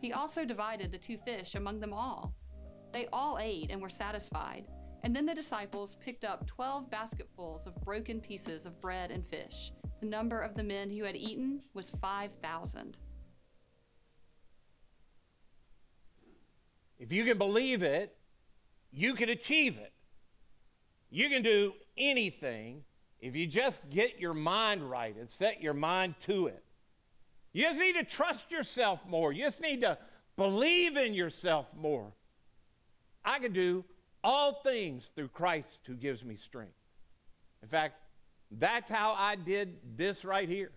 He also divided the two fish among them all. They all ate and were satisfied. And then the disciples picked up twelve basketfuls of broken pieces of bread and fish. The number of the men who had eaten was 5,000. If you can believe it, you can achieve it. You can do anything if you just get your mind right and set your mind to it. You just need to trust yourself more. You just need to believe in yourself more. I can do all things through Christ who gives me strength. In fact, that's how I did this right here.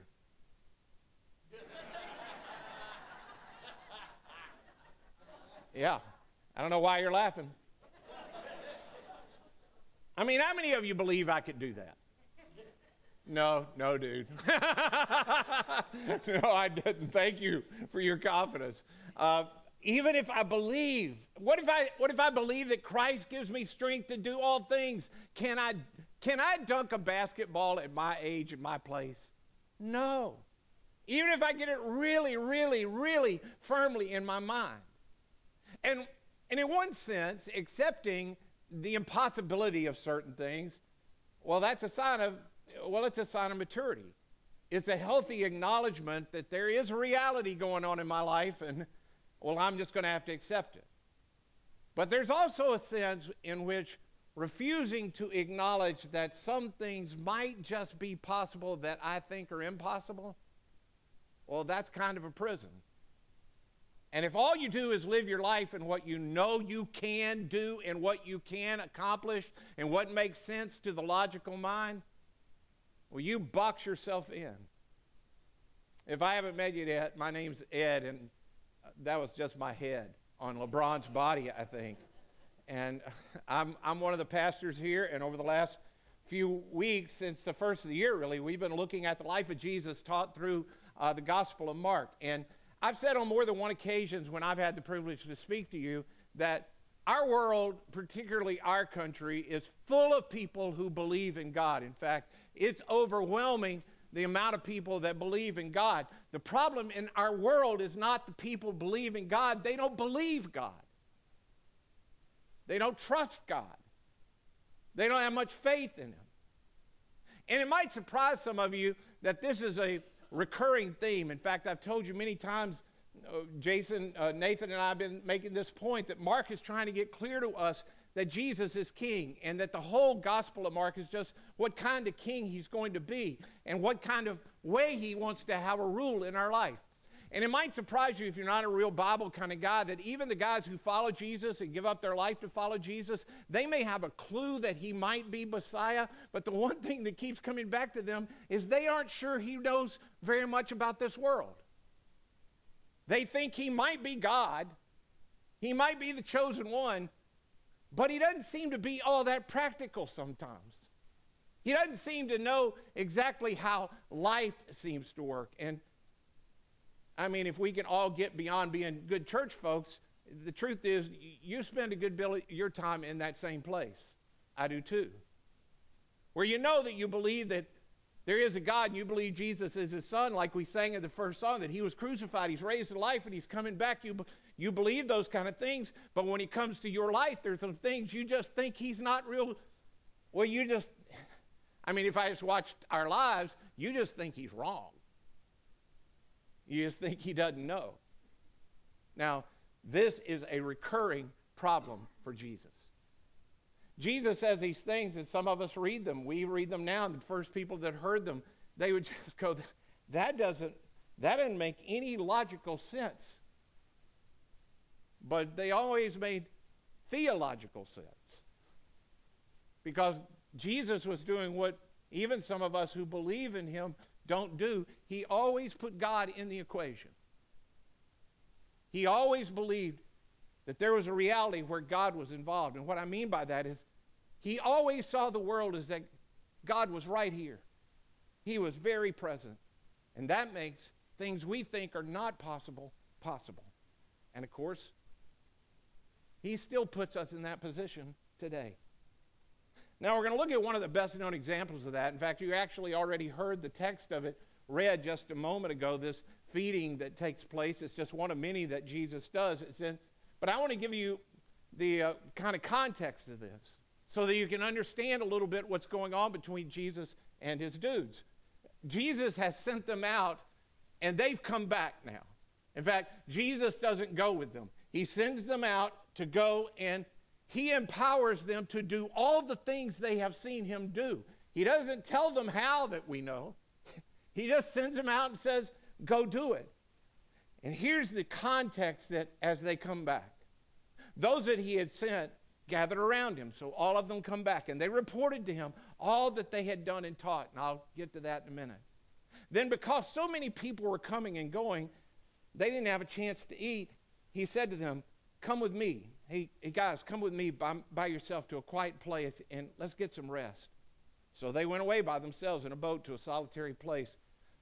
yeah. I don't know why you're laughing. I mean, how many of you believe I could do that? No, no, dude. no, I didn't. Thank you for your confidence. Uh, even if I believe, what if I what if I believe that Christ gives me strength to do all things? Can I can I dunk a basketball at my age and my place? No. Even if I get it really, really, really firmly in my mind. And and in one sense, accepting the impossibility of certain things, well, that's a sign of well, it's a sign of maturity. It's a healthy acknowledgement that there is reality going on in my life, and well, I'm just going to have to accept it. But there's also a sense in which refusing to acknowledge that some things might just be possible that I think are impossible, well, that's kind of a prison. And if all you do is live your life in what you know you can do and what you can accomplish and what makes sense to the logical mind, well, you box yourself in. If I haven't met you yet, my name's Ed, and that was just my head on LeBron's body, I think. And I'm, I'm one of the pastors here, and over the last few weeks, since the first of the year, really, we've been looking at the life of Jesus taught through uh, the Gospel of Mark. And I've said on more than one occasions when I've had the privilege to speak to you that our world, particularly our country, is full of people who believe in God. In fact, it's overwhelming the amount of people that believe in God. The problem in our world is not the people believe in God, they don't believe God. They don't trust God. They don't have much faith in Him. And it might surprise some of you that this is a recurring theme. In fact, I've told you many times, uh, Jason, uh, Nathan, and I have been making this point that Mark is trying to get clear to us that Jesus is king and that the whole Gospel of Mark is just what kind of king he's going to be and what kind of way he wants to have a rule in our life. And it might surprise you if you're not a real Bible kind of guy that even the guys who follow Jesus and give up their life to follow Jesus, they may have a clue that he might be Messiah, but the one thing that keeps coming back to them is they aren't sure he knows very much about this world. They think he might be God, he might be the chosen one, but he doesn't seem to be all that practical sometimes. He doesn't seem to know exactly how life seems to work. And I mean, if we can all get beyond being good church folks, the truth is, you spend a good bit of your time in that same place. I do too. Where you know that you believe that there is a God and you believe Jesus is his son, like we sang in the first song, that he was crucified, he's raised to life, and he's coming back. You, you believe those kind of things, but when he comes to your life, there's some things you just think he's not real. Well, you just, I mean, if I just watched our lives, you just think he's wrong. You just think he doesn't know. Now, this is a recurring problem for Jesus. Jesus says these things, and some of us read them. We read them now, and the first people that heard them, they would just go, that doesn't, that doesn't make any logical sense. But they always made theological sense. Because Jesus was doing what even some of us who believe in him don't do. He always put God in the equation. He always believed that there was a reality where God was involved. And what I mean by that is he always saw the world as that God was right here. He was very present. And that makes things we think are not possible possible. And of course, he still puts us in that position today. Now, we're going to look at one of the best known examples of that. In fact, you actually already heard the text of it read just a moment ago, this feeding that takes place. It's just one of many that Jesus does. In, but I want to give you the uh, kind of context of this so that you can understand a little bit what's going on between Jesus and his dudes. Jesus has sent them out, and they've come back now. In fact, Jesus doesn't go with them, he sends them out to go and he empowers them to do all the things they have seen him do. He doesn't tell them how that we know. He just sends them out and says, Go do it. And here's the context that as they come back, those that he had sent gathered around him. So all of them come back and they reported to him all that they had done and taught. And I'll get to that in a minute. Then, because so many people were coming and going, they didn't have a chance to eat. He said to them, Come with me hey, hey guys, come with me by, by yourself to a quiet place and let's get some rest. So they went away by themselves in a boat to a solitary place.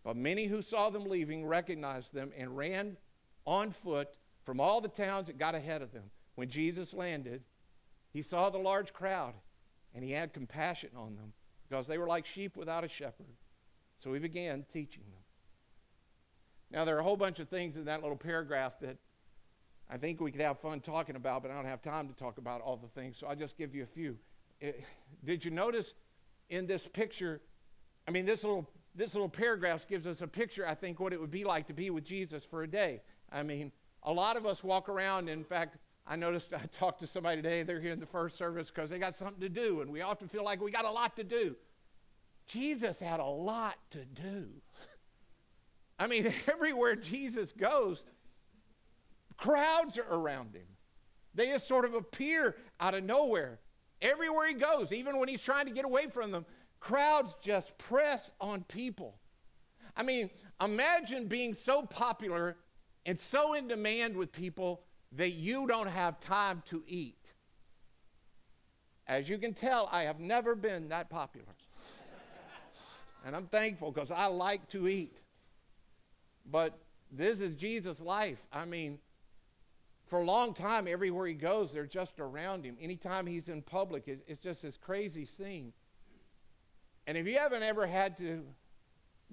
But many who saw them leaving recognized them and ran on foot from all the towns that got ahead of them. When Jesus landed, he saw the large crowd and he had compassion on them because they were like sheep without a shepherd. So he began teaching them. Now, there are a whole bunch of things in that little paragraph that I think we could have fun talking about, but I don't have time to talk about all the things, so I'll just give you a few. It, eh, did you notice in this picture? I mean, this little this little paragraph gives us a picture, I think, what it would be like to be with Jesus for a day. I mean, a lot of us walk around. In fact, I noticed I talked to somebody today. They're here in the first service because they got something to do, and we often feel like we got a lot to do. Jesus had a lot to do. I mean, everywhere Jesus goes, Crowds are around him. They just sort of appear out of nowhere. Everywhere he goes, even when he's trying to get away from them, crowds just press on people. I mean, imagine being so popular and so in demand with people that you don't have time to eat. As you can tell, I have never been that popular. and I'm thankful because I like to eat. But this is Jesus' life. I mean, for a long time, everywhere he goes, they're just around him. Anytime he's in public, it's just this crazy scene. And if you haven't ever had to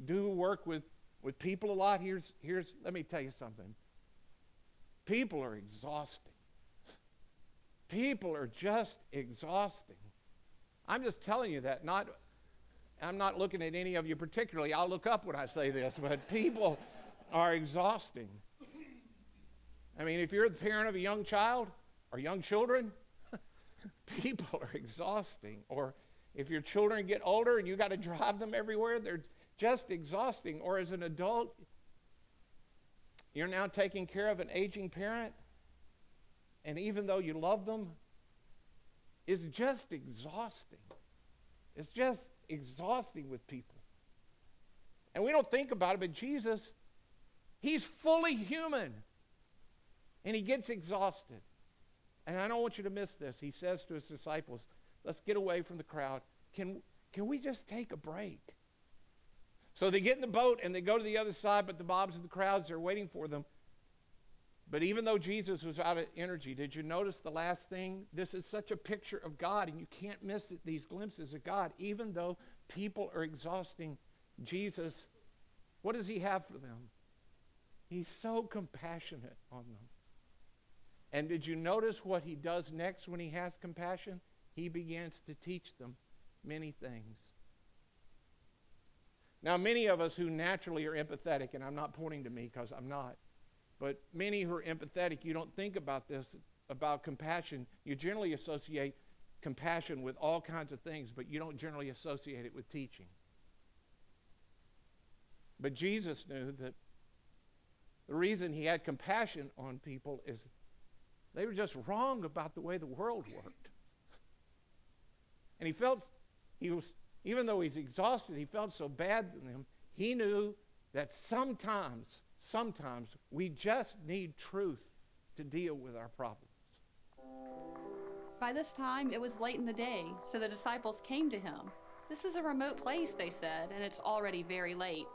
do work with, with people a lot, here's, here's, let me tell you something. People are exhausting. People are just exhausting. I'm just telling you that. Not, I'm not looking at any of you particularly. I'll look up when I say this, but people are exhausting. I mean, if you're the parent of a young child or young children, people are exhausting. Or if your children get older and you got to drive them everywhere, they're just exhausting. Or as an adult, you're now taking care of an aging parent, and even though you love them, it's just exhausting. It's just exhausting with people. And we don't think about it, but Jesus, he's fully human and he gets exhausted. And I don't want you to miss this. He says to his disciples, Let's get away from the crowd. Can, can we just take a break? So they get in the boat and they go to the other side, but the mobs and the crowds are waiting for them. But even though Jesus was out of energy, did you notice the last thing? This is such a picture of God, and you can't miss it, these glimpses of God. Even though people are exhausting Jesus, what does he have for them? He's so compassionate on them. And did you notice what he does next when he has compassion? He begins to teach them many things. Now, many of us who naturally are empathetic, and I'm not pointing to me because I'm not, But many who are empathetic, you don't think about this, about compassion. You generally associate compassion with all kinds of things, but you don't generally associate it with teaching. But Jesus knew that the reason he had compassion on people is they were just wrong about the way the world worked. And he felt, he was, even though he's exhausted, he felt so bad in them, he knew that sometimes, sometimes we just need truth to deal with our problems. By this time, it was late in the day, so the disciples came to him. This is a remote place, they said, and it's already very late.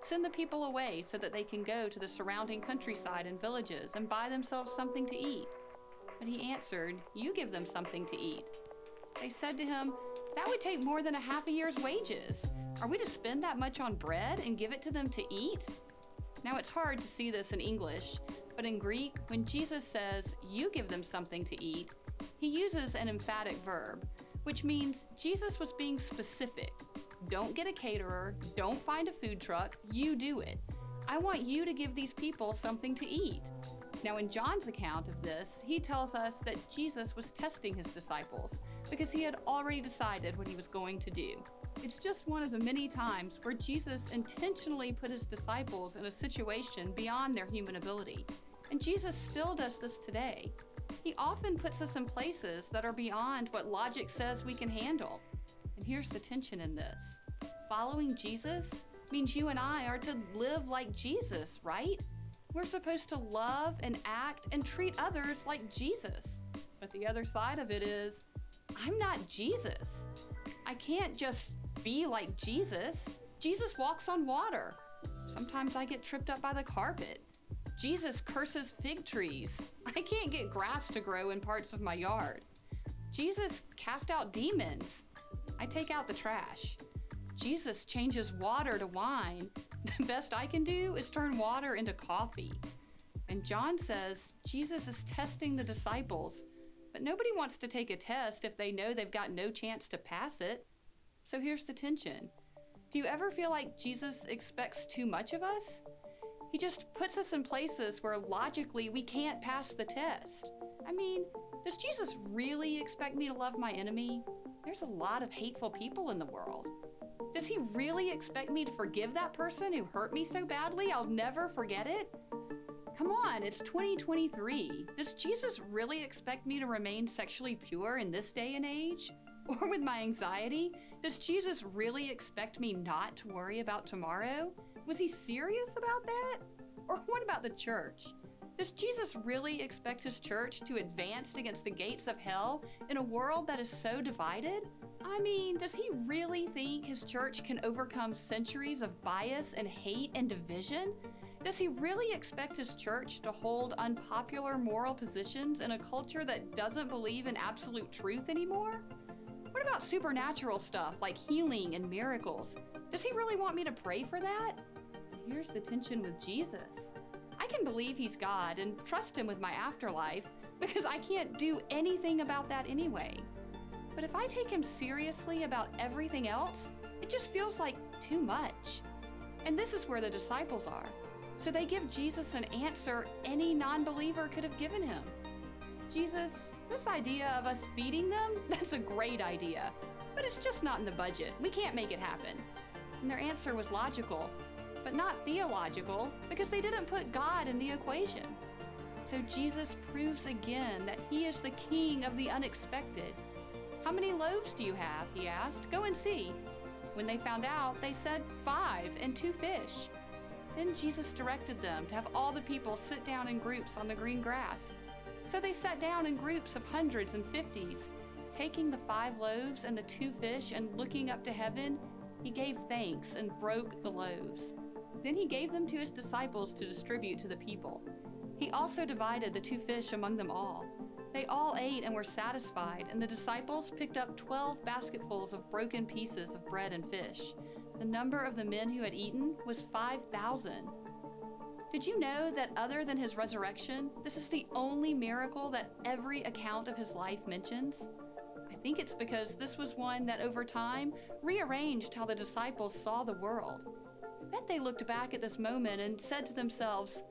Send the people away so that they can go to the surrounding countryside and villages and buy themselves something to eat. But he answered, You give them something to eat. They said to him, That would take more than a half a year's wages. Are we to spend that much on bread and give it to them to eat? Now it's hard to see this in English, but in Greek, when Jesus says, You give them something to eat, he uses an emphatic verb, which means Jesus was being specific. Don't get a caterer, don't find a food truck, you do it. I want you to give these people something to eat. Now, in John's account of this, he tells us that Jesus was testing his disciples because he had already decided what he was going to do. It's just one of the many times where Jesus intentionally put his disciples in a situation beyond their human ability. And Jesus still does this today. He often puts us in places that are beyond what logic says we can handle. And here's the tension in this following Jesus means you and I are to live like Jesus, right? We're supposed to love and act and treat others like Jesus. But the other side of it is, I'm not Jesus. I can't just be like Jesus. Jesus walks on water. Sometimes I get tripped up by the carpet. Jesus curses fig trees. I can't get grass to grow in parts of my yard. Jesus cast out demons. I take out the trash. Jesus changes water to wine. The best I can do is turn water into coffee. And John says Jesus is testing the disciples, but nobody wants to take a test if they know they've got no chance to pass it. So here's the tension Do you ever feel like Jesus expects too much of us? He just puts us in places where logically we can't pass the test. I mean, does Jesus really expect me to love my enemy? There's a lot of hateful people in the world. Does he really expect me to forgive that person who hurt me so badly I'll never forget it? Come on, it's 2023. Does Jesus really expect me to remain sexually pure in this day and age? Or with my anxiety, does Jesus really expect me not to worry about tomorrow? Was he serious about that? Or what about the church? Does Jesus really expect his church to advance against the gates of hell in a world that is so divided? I mean, does he really think his church can overcome centuries of bias and hate and division? Does he really expect his church to hold unpopular moral positions in a culture that doesn't believe in absolute truth anymore? What about supernatural stuff like healing and miracles? Does he really want me to pray for that? Here's the tension with Jesus. I can believe he's God and trust him with my afterlife because I can't do anything about that anyway. But if I take him seriously about everything else, it just feels like too much. And this is where the disciples are. So they give Jesus an answer any non believer could have given him. Jesus, this idea of us feeding them, that's a great idea. But it's just not in the budget. We can't make it happen. And their answer was logical, but not theological, because they didn't put God in the equation. So Jesus proves again that he is the king of the unexpected. How many loaves do you have? He asked. Go and see. When they found out, they said, Five and two fish. Then Jesus directed them to have all the people sit down in groups on the green grass. So they sat down in groups of hundreds and fifties. Taking the five loaves and the two fish and looking up to heaven, he gave thanks and broke the loaves. Then he gave them to his disciples to distribute to the people. He also divided the two fish among them all. They all ate and were satisfied, and the disciples picked up twelve basketfuls of broken pieces of bread and fish. The number of the men who had eaten was 5,000. Did you know that other than his resurrection, this is the only miracle that every account of his life mentions? I think it's because this was one that over time rearranged how the disciples saw the world. I bet they looked back at this moment and said to themselves,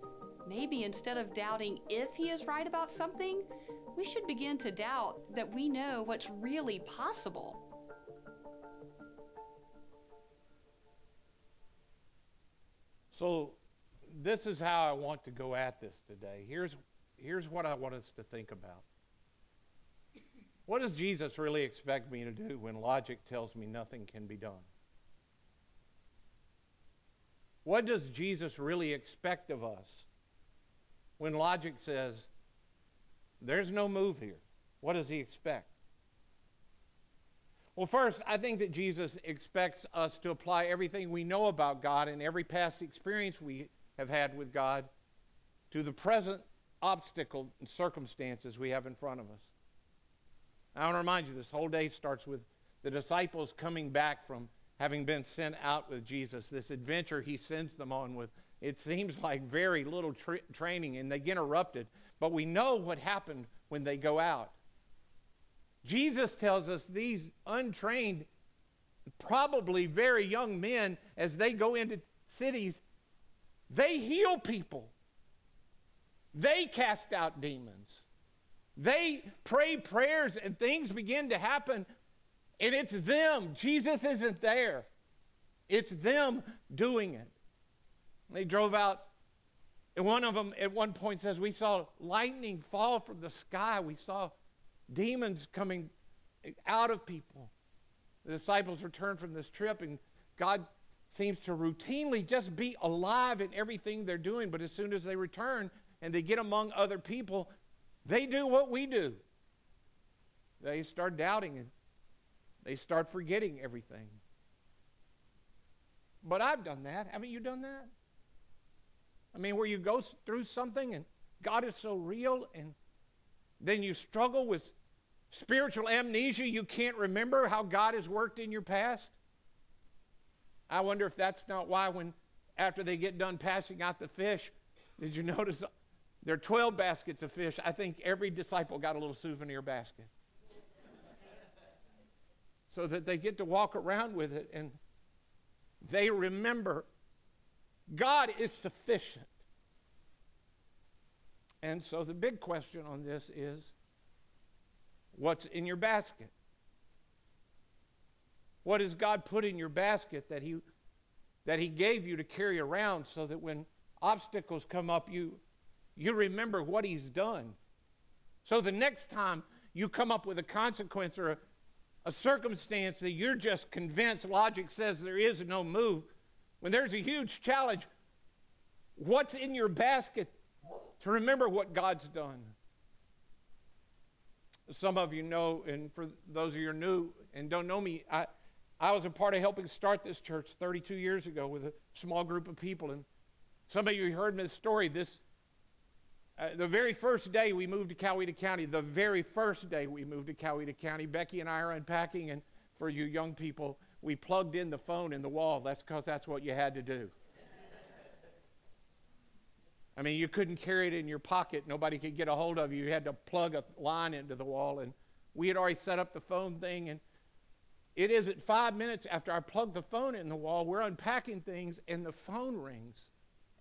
maybe instead of doubting if he is right about something, we should begin to doubt that we know what's really possible. So, this is how I want to go at this today. Here's, here's what I want us to think about. What does Jesus really expect me to do when logic tells me nothing can be done? What does Jesus really expect of us when logic says there's no move here? What does he expect? Well, first, I think that Jesus expects us to apply everything we know about God and every past experience we have had with God to the present obstacle and circumstances we have in front of us. I want to remind you this whole day starts with the disciples coming back from having been sent out with Jesus, this adventure he sends them on with. It seems like very little tra- training and they get interrupted, but we know what happened when they go out. Jesus tells us these untrained, probably very young men, as they go into cities, they heal people. They cast out demons. They pray prayers and things begin to happen, and it's them. Jesus isn't there, it's them doing it. They drove out, and one of them at one point says, We saw lightning fall from the sky. We saw demons coming out of people. The disciples return from this trip, and God seems to routinely just be alive in everything they're doing. But as soon as they return and they get among other people, they do what we do. They start doubting they start forgetting everything. But I've done that. Haven't you done that? I mean, where you go through something and God is so real, and then you struggle with Spiritual amnesia, you can't remember how God has worked in your past. I wonder if that's not why, when after they get done passing out the fish, did you notice there are 12 baskets of fish? I think every disciple got a little souvenir basket. so that they get to walk around with it and they remember God is sufficient. And so the big question on this is what's in your basket. What has God put in your basket that he, that he gave you to carry around so that when obstacles come up, you, you remember what He's done? So the next time you come up with a consequence or a, a circumstance that you're just convinced logic says there is no move, when there's a huge challenge, what's in your basket to remember what God's done? some of you know, and for those of you new and don't know me, I, I was a part of helping start this church 32 years ago with a small group of people. And some of you heard this story. This, uh, the very first day we moved to Coweta County, the very first day we moved to Coweta County, Becky and I are unpacking, and for you young people, we plugged in the phone in the wall. That's because that's what you had to do. I mean, you couldn't carry it in your pocket. Nobody could get a hold of you. You had to plug a line into the wall. And we had already set up the phone thing. And it is at five minutes after I plug the phone in the wall, we're unpacking things, and the phone rings.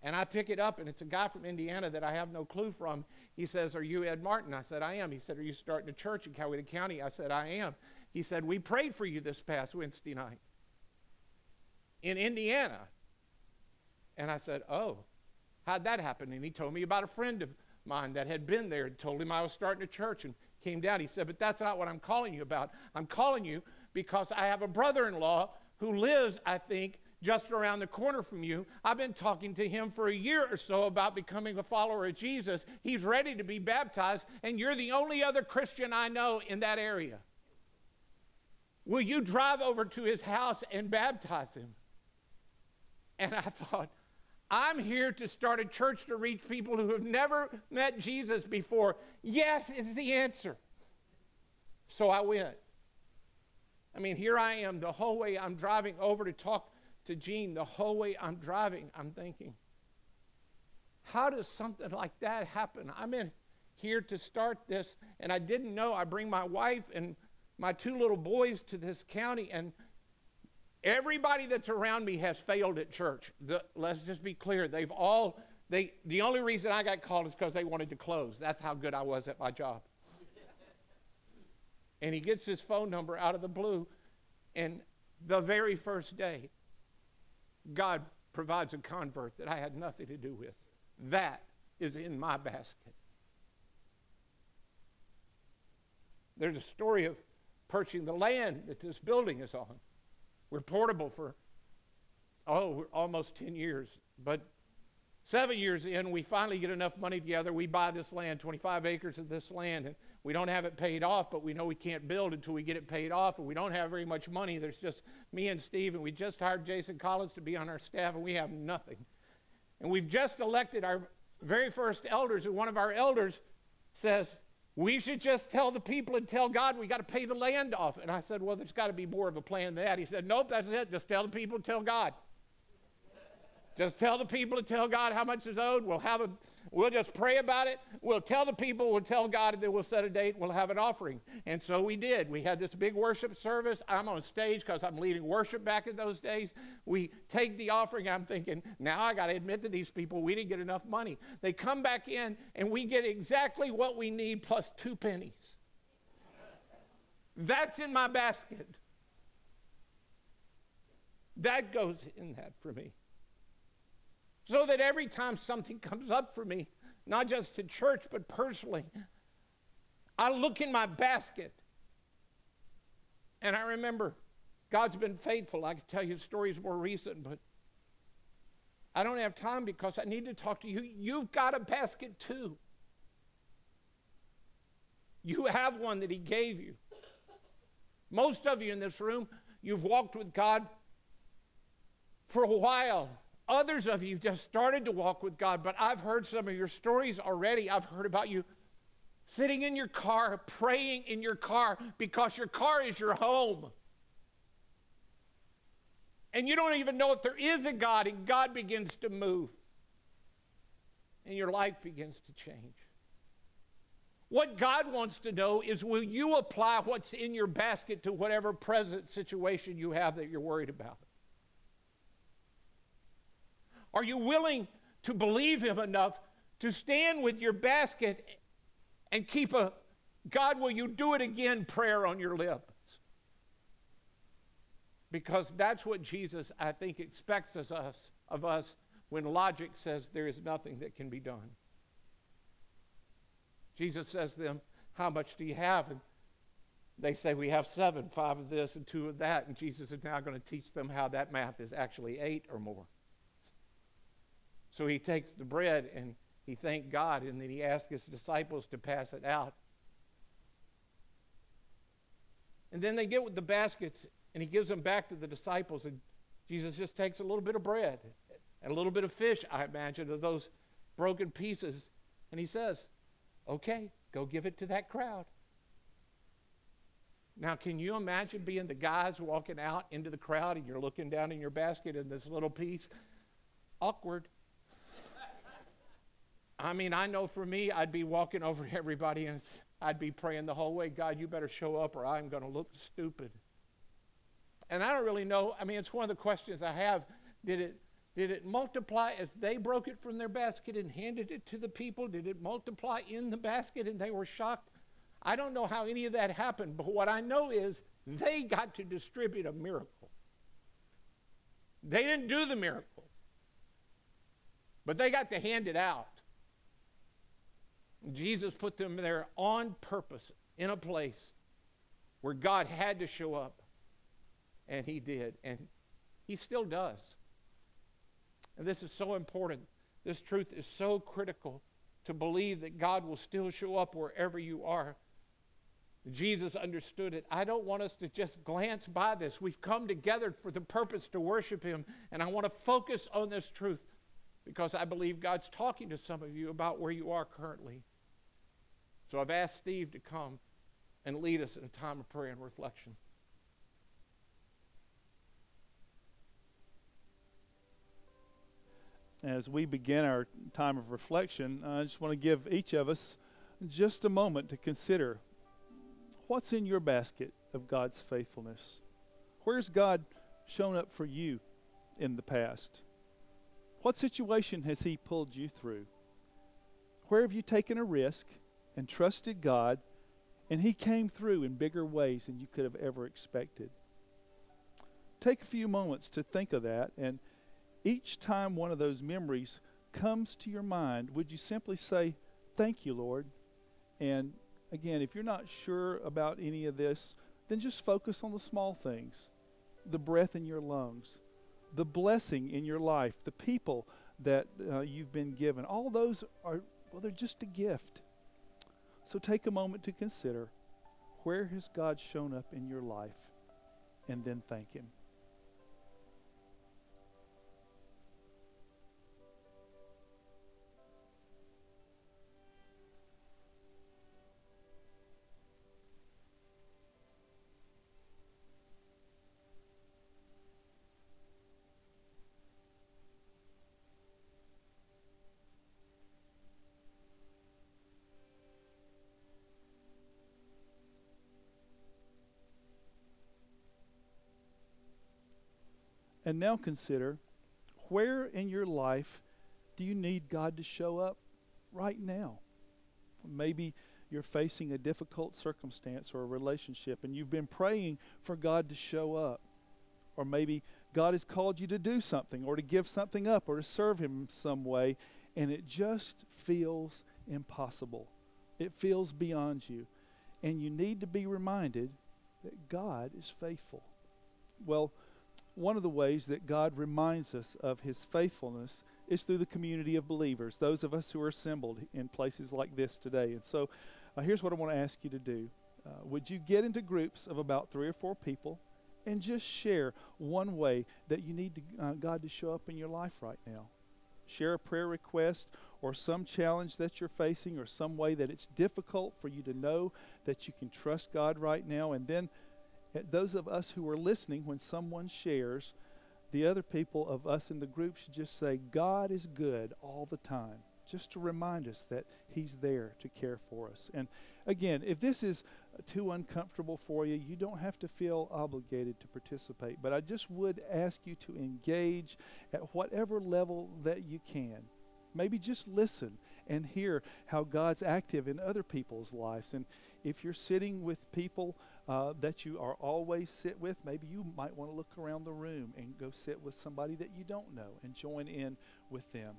And I pick it up, and it's a guy from Indiana that I have no clue from. He says, Are you Ed Martin? I said, I am. He said, Are you starting a church in Coweta County? I said, I am. He said, We prayed for you this past Wednesday night in Indiana. And I said, Oh. How'd that happen? And he told me about a friend of mine that had been there and told him I was starting a church and came down. He said, But that's not what I'm calling you about. I'm calling you because I have a brother in law who lives, I think, just around the corner from you. I've been talking to him for a year or so about becoming a follower of Jesus. He's ready to be baptized, and you're the only other Christian I know in that area. Will you drive over to his house and baptize him? And I thought, I'm here to start a church to reach people who have never met Jesus before. Yes is the answer. So I went. I mean, here I am the whole way I'm driving over to talk to Gene. The whole way I'm driving, I'm thinking, how does something like that happen? I'm in here to start this, and I didn't know. I bring my wife and my two little boys to this county, and Everybody that's around me has failed at church. The, let's just be clear. They've all They, the only reason I got called is because they wanted to close. That's how good I was at my job. and he gets his phone number out of the blue, and the very first day, God provides a convert that I had nothing to do with. That is in my basket. There's a story of purchasing the land that this building is on. We're portable for, oh, almost 10 years. But seven years in, we finally get enough money together. We buy this land, 25 acres of this land, and we don't have it paid off, but we know we can't build until we get it paid off, and we don't have very much money. There's just me and Steve, and we just hired Jason Collins to be on our staff, and we have nothing. And we've just elected our very first elders, and one of our elders says, we should just tell the people and tell God we got to pay the land off. And I said, Well, there's got to be more of a plan than that. He said, Nope, that's it. Just tell the people and tell God. just tell the people and tell God how much is owed. We'll have a We'll just pray about it. We'll tell the people, we'll tell God, and then we'll set a date, we'll have an offering. And so we did. We had this big worship service. I'm on stage because I'm leading worship back in those days. We take the offering, I'm thinking, now I got to admit to these people, we didn't get enough money. They come back in, and we get exactly what we need plus two pennies. That's in my basket. That goes in that for me. So that every time something comes up for me, not just in church, but personally, I look in my basket and I remember God's been faithful. I could tell you stories more recent, but I don't have time because I need to talk to you. You've got a basket too. You have one that He gave you. Most of you in this room, you've walked with God for a while. Others of you just started to walk with God, but I've heard some of your stories already. I've heard about you sitting in your car, praying in your car because your car is your home. And you don't even know if there is a God, and God begins to move. And your life begins to change. What God wants to know is will you apply what's in your basket to whatever present situation you have that you're worried about? Are you willing to believe Him enough to stand with your basket and keep a God, will you do it again prayer on your lips? Because that's what Jesus, I think, expects of us, of us when logic says there is nothing that can be done. Jesus says to them, How much do you have? And they say, We have seven, five of this and two of that. And Jesus is now going to teach them how that math is actually eight or more. So he takes the bread and he thanked God, and then he asked his disciples to pass it out. And then they get with the baskets, and he gives them back to the disciples, and Jesus just takes a little bit of bread and a little bit of fish, I imagine, of those broken pieces, and he says, Okay, go give it to that crowd. Now, can you imagine being the guys walking out into the crowd and you're looking down in your basket and this little piece? Awkward. I mean, I know for me, I'd be walking over to everybody and I'd be praying the whole way, God, you better show up or I'm going to look stupid. And I don't really know. I mean, it's one of the questions I have. Did it, did it multiply as they broke it from their basket and handed it to the people? Did it multiply in the basket and they were shocked? I don't know how any of that happened, but what I know is they got to distribute a miracle. They didn't do the miracle, but they got to hand it out. Jesus put them there on purpose in a place where God had to show up. And he did. And he still does. And this is so important. This truth is so critical to believe that God will still show up wherever you are. Jesus understood it. I don't want us to just glance by this. We've come together for the purpose to worship Him, and I want to focus on this truth because I believe God's talking to some of you about where you are currently. So I've asked Steve to come and lead us in a time of prayer and reflection. As we begin our time of reflection, I just want to give each of us just a moment to consider what's in your basket of God's faithfulness. Where's God shown up for you in the past? What situation has He pulled you through? Where have you taken a risk and trusted God, and He came through in bigger ways than you could have ever expected? Take a few moments to think of that, and each time one of those memories comes to your mind, would you simply say, Thank you, Lord? And again, if you're not sure about any of this, then just focus on the small things the breath in your lungs, the blessing in your life, the people that uh, you've been given. All those are, well, they're just a gift. So take a moment to consider where has God shown up in your life and then thank Him. And now consider where in your life do you need God to show up right now? Maybe you're facing a difficult circumstance or a relationship and you've been praying for God to show up. Or maybe God has called you to do something or to give something up or to serve Him some way and it just feels impossible. It feels beyond you. And you need to be reminded that God is faithful. Well, one of the ways that God reminds us of his faithfulness is through the community of believers, those of us who are assembled in places like this today. And so uh, here's what I want to ask you to do. Uh, would you get into groups of about three or four people and just share one way that you need to, uh, God to show up in your life right now? Share a prayer request or some challenge that you're facing or some way that it's difficult for you to know that you can trust God right now. And then those of us who are listening, when someone shares, the other people of us in the group should just say, God is good all the time, just to remind us that He's there to care for us. And again, if this is too uncomfortable for you, you don't have to feel obligated to participate. But I just would ask you to engage at whatever level that you can. Maybe just listen and hear how God's active in other people's lives. And if you're sitting with people, uh, that you are always sit with. Maybe you might want to look around the room and go sit with somebody that you don't know and join in with them.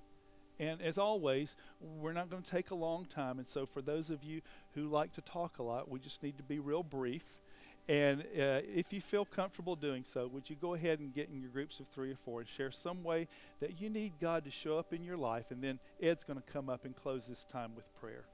And as always, we're not going to take a long time. And so, for those of you who like to talk a lot, we just need to be real brief. And uh, if you feel comfortable doing so, would you go ahead and get in your groups of three or four and share some way that you need God to show up in your life? And then Ed's going to come up and close this time with prayer.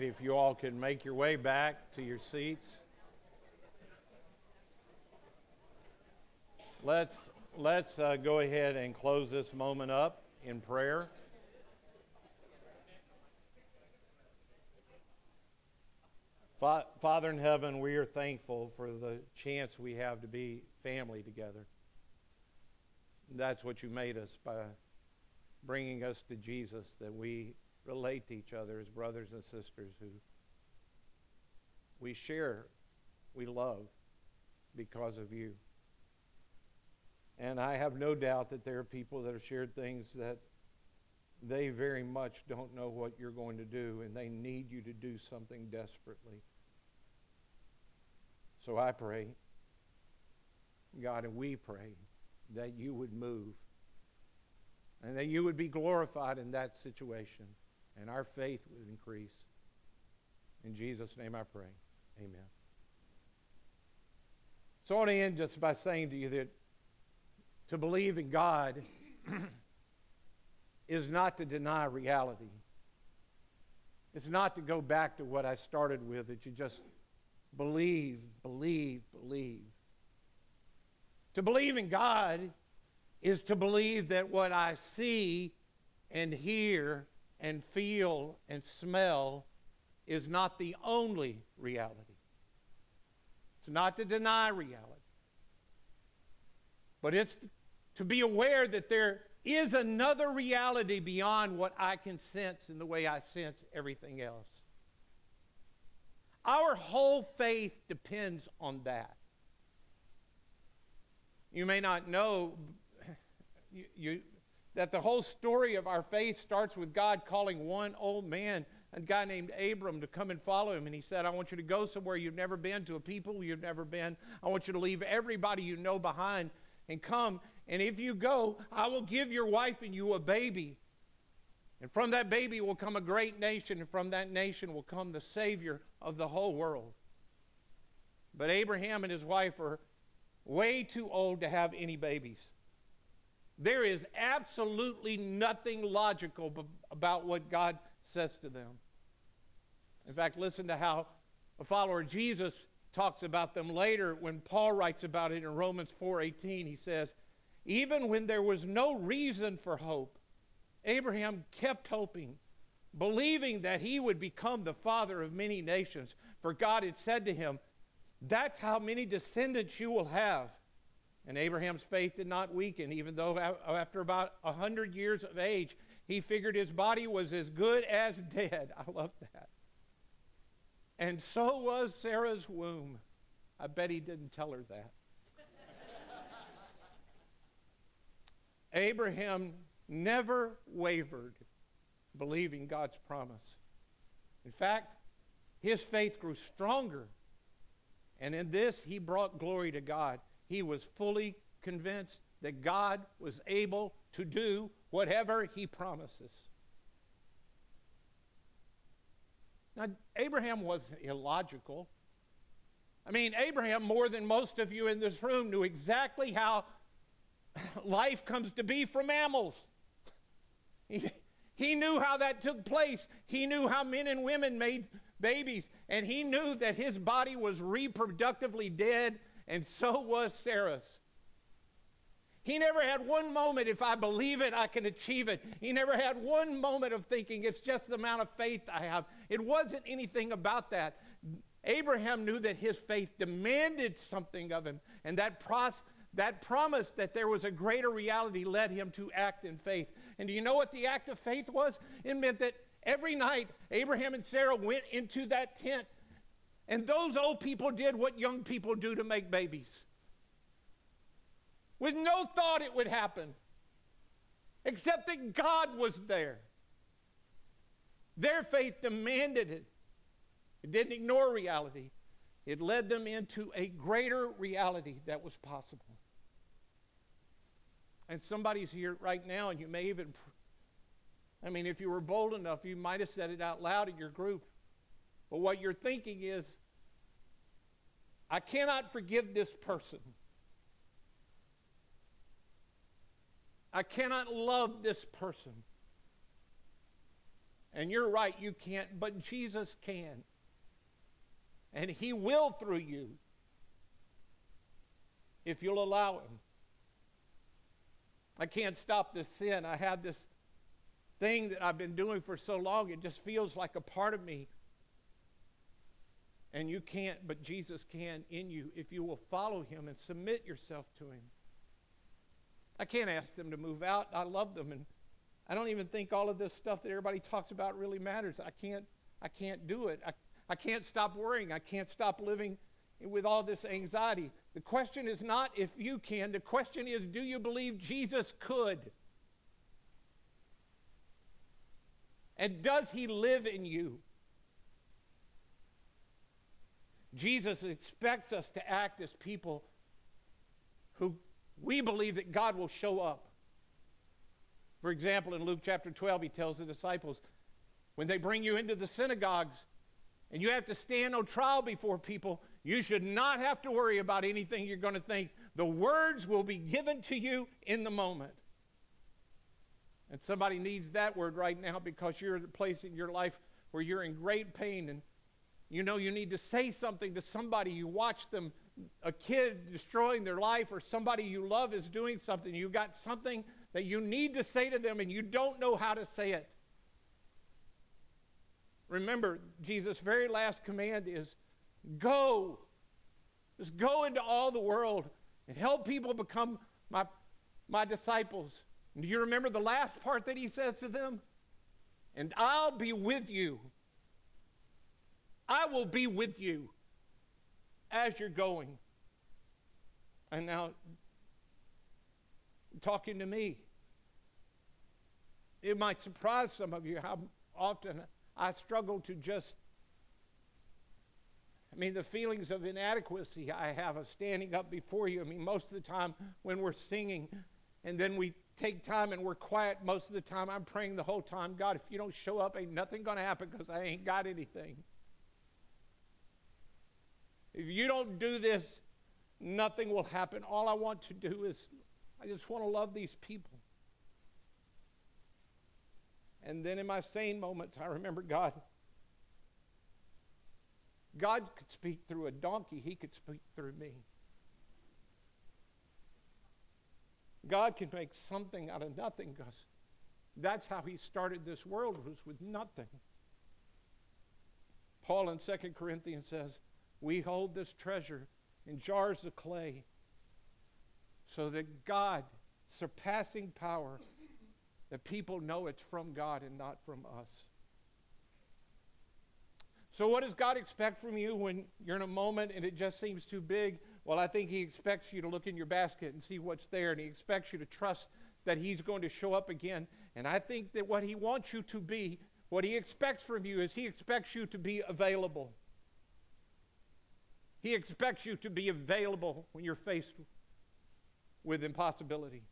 All right, if you all can make your way back to your seats. Let's, let's uh, go ahead and close this moment up in prayer. Fa- Father in heaven, we are thankful for the chance we have to be family together. That's what you made us by bringing us to Jesus, that we relate to each other as brothers and sisters who we share, we love because of you. And I have no doubt that there are people that have shared things that they very much don't know what you're going to do, and they need you to do something desperately. So I pray, God, and we pray that you would move and that you would be glorified in that situation and our faith would increase. In Jesus' name I pray. Amen. So I want to end just by saying to you that to believe in God is not to deny reality. It's not to go back to what I started with, that you just believe, believe, believe. To believe in God is to believe that what I see and hear and feel and smell is not the only reality. It's not to deny reality, but it's to be aware that there is another reality beyond what I can sense in the way I sense everything else. Our whole faith depends on that. You may not know you, you, that the whole story of our faith starts with God calling one old man, a guy named Abram, to come and follow him. And he said, I want you to go somewhere you've never been, to a people you've never been. I want you to leave everybody you know behind and come. And if you go, I will give your wife and you a baby. And from that baby will come a great nation, and from that nation will come the Savior of the whole world. But Abraham and his wife are way too old to have any babies. There is absolutely nothing logical b- about what God says to them. In fact, listen to how a follower of Jesus talks about them later when Paul writes about it in Romans 4:18. He says, "Even when there was no reason for hope, Abraham kept hoping, believing that he would become the father of many nations, for God had said to him, that's how many descendants you will have." And Abraham's faith did not weaken, even though after about a 100 years of age, he figured his body was as good as dead. I love that. And so was Sarah's womb. I bet he didn't tell her that. Abraham never wavered believing God's promise. In fact, his faith grew stronger. And in this, he brought glory to God he was fully convinced that God was able to do whatever he promises. Now, Abraham was illogical. I mean, Abraham, more than most of you in this room, knew exactly how life comes to be for mammals. He, he knew how that took place. He knew how men and women made babies, and he knew that his body was reproductively dead and so was Sarah's. He never had one moment, if I believe it, I can achieve it. He never had one moment of thinking, it's just the amount of faith I have. It wasn't anything about that. Abraham knew that his faith demanded something of him, and that, pros- that promise that there was a greater reality led him to act in faith. And do you know what the act of faith was? It meant that every night Abraham and Sarah went into that tent and those old people did what young people do to make babies with no thought it would happen, except that God was there. Their faith demanded it, it didn't ignore reality. It led them into a greater reality that was possible. And somebody's here right now, and you may even, I mean, if you were bold enough, you might have said it out loud in your group. But what you're thinking is, I cannot forgive this person. I cannot love this person. And you're right, you can't, but Jesus can. And He will through you if you'll allow Him. I can't stop this sin. I have this thing that I've been doing for so long, it just feels like a part of me. And you can't, but Jesus can in you if you will follow Him and submit yourself to Him. I can't ask them to move out. I love them and I don't even think all of this stuff that everybody talks about really matters. I can't I can't do it. I, I can't stop worrying. I can't stop living with all this anxiety. The question is not if you can. The question is do you believe Jesus could? And does he live in you? Jesus expects us to act as people who we believe that God will show up. For example, in Luke chapter 12, he tells the disciples, when they bring you into the synagogues and you have to stand on trial before people, you should not have to worry about anything you're going to think. The words will be given to you in the moment. And somebody needs that word right now because you're at a place in your life where you're in great pain and you know you need to say something to somebody. You watch them, a kid destroying their life, or somebody you love is doing something. You got something that you need to say to them and you don't know how to say it. Remember, Jesus' very last command is go. Just go into all the world and help people become my, my disciples. do you remember the last part that he says to them? And I'll be with you. I will be with you as you're going. And now talking to me. It might surprise some of you how often I struggle to just, I mean, the feelings of inadequacy I have of standing up before you. I mean, most of the time when we're singing and then we take time and we're quiet, most of the time I'm praying the whole time, God, if you don't show up, ain't nothing going to happen because I ain't got anything. If you don't do this, nothing will happen. All I want to do is I just want to love these people. And then in my sane moments, I remember God. God could speak through a donkey, He could speak through me. God can make something out of nothing because that's how He started this world, was with nothing. Paul in 2 Corinthians says, We hold this treasure in jars of clay so that God, surpassing power, that people know it's from God and not from us. So, what does God expect from you when you're in a moment and it just seems too big? Well, I think He expects you to look in your basket and see what's there, and He expects you to trust that He's going to show up again. And I think that what He wants you to be, what He expects from you, is He expects you to be available. He expects you to be available when you're faced with impossibility.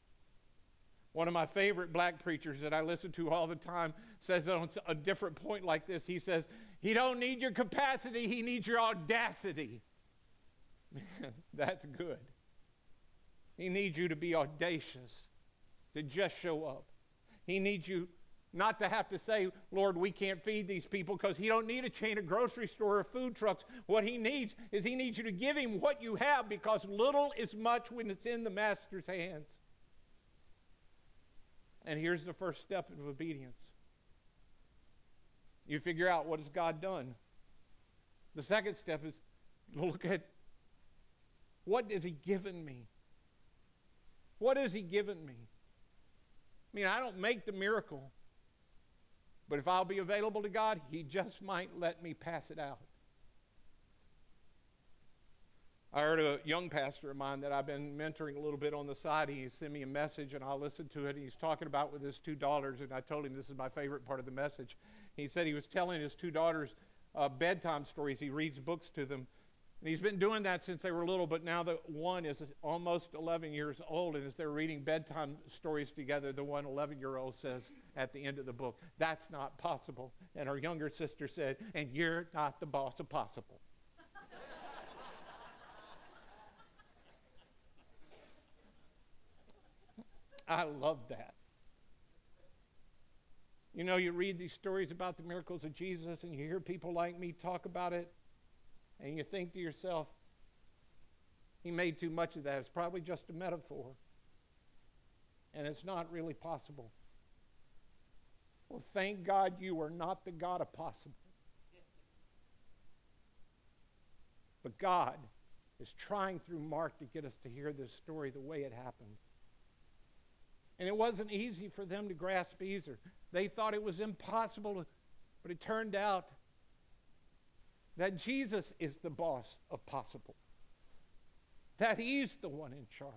One of my favorite black preachers that I listen to all the time says on a different point like this. He says, He don't need your capacity, he needs your audacity. That's good. He needs you to be audacious, to just show up. He needs you not to have to say, Lord, we can't feed these people because he don't need a chain of grocery store or food trucks. What he needs is he needs you to give him what you have because little is much when it's in the master's hands. And here's the first step of obedience. You figure out what has God done. The second step is look at what has he given me? What has he given me? I mean, I don't make the miracle. But if I'll be available to God, He just might let me pass it out. I heard a young pastor of mine that I've been mentoring a little bit on the side. He sent me a message and I listened to it. He's talking about with his two daughters, and I told him this is my favorite part of the message. He said he was telling his two daughters uh, bedtime stories. He reads books to them. And he's been doing that since they were little, but now the one is almost 11 years old, and as they're reading bedtime stories together, the one 11 year old says at the end of the book, That's not possible. And her younger sister said, And you're not the boss of possible. I love that. You know, you read these stories about the miracles of Jesus and you hear people like me talk about it, and you think to yourself, he made too much of that. It's probably just a metaphor. And it's not really possible. Well, thank God you are not the God of possible. But God is trying through Mark to get us to hear this story the way it happened. And it wasn't easy for them to grasp either. They thought it was impossible, but it turned out that Jesus is the boss of possible, that He's the one in charge.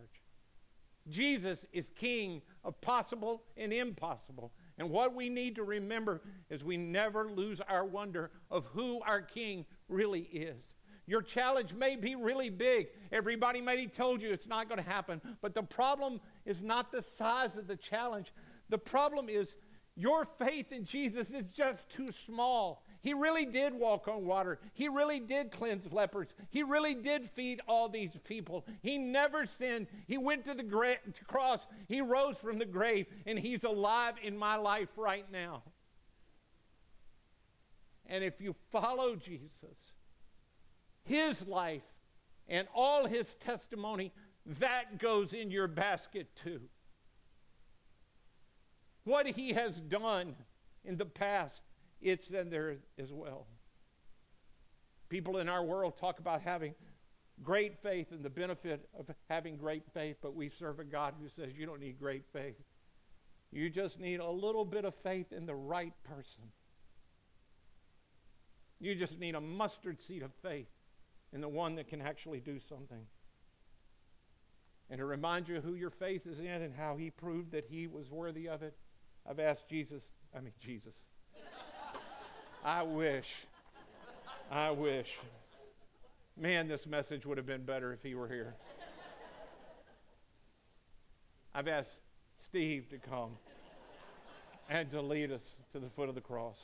Jesus is king of possible and impossible. And what we need to remember is we never lose our wonder of who our king really is. Your challenge may be really big. Everybody may have told you it's not going to happen. But the problem is not the size of the challenge. The problem is your faith in Jesus is just too small. He really did walk on water. He really did cleanse lepers. He really did feed all these people. He never sinned. He went to the gra- cross. He rose from the grave, and He's alive in my life right now. And if you follow Jesus, His life and all His testimony, that goes in your basket too. What He has done in the past it's in there as well. People in our world talk about having great faith and the benefit of having great faith, but we serve a God who says you don't need great faith. You just need a little bit of faith in the right person. You just need a mustard seed of faith in the one that can actually do something. And to remind you who your faith is in and how he proved that he was worthy of it, I've asked Jesus, I mean, Jesus, I wish. I wish. Man, this message would have been better if he were here. I've asked Steve to come and to lead us to the foot of the cross.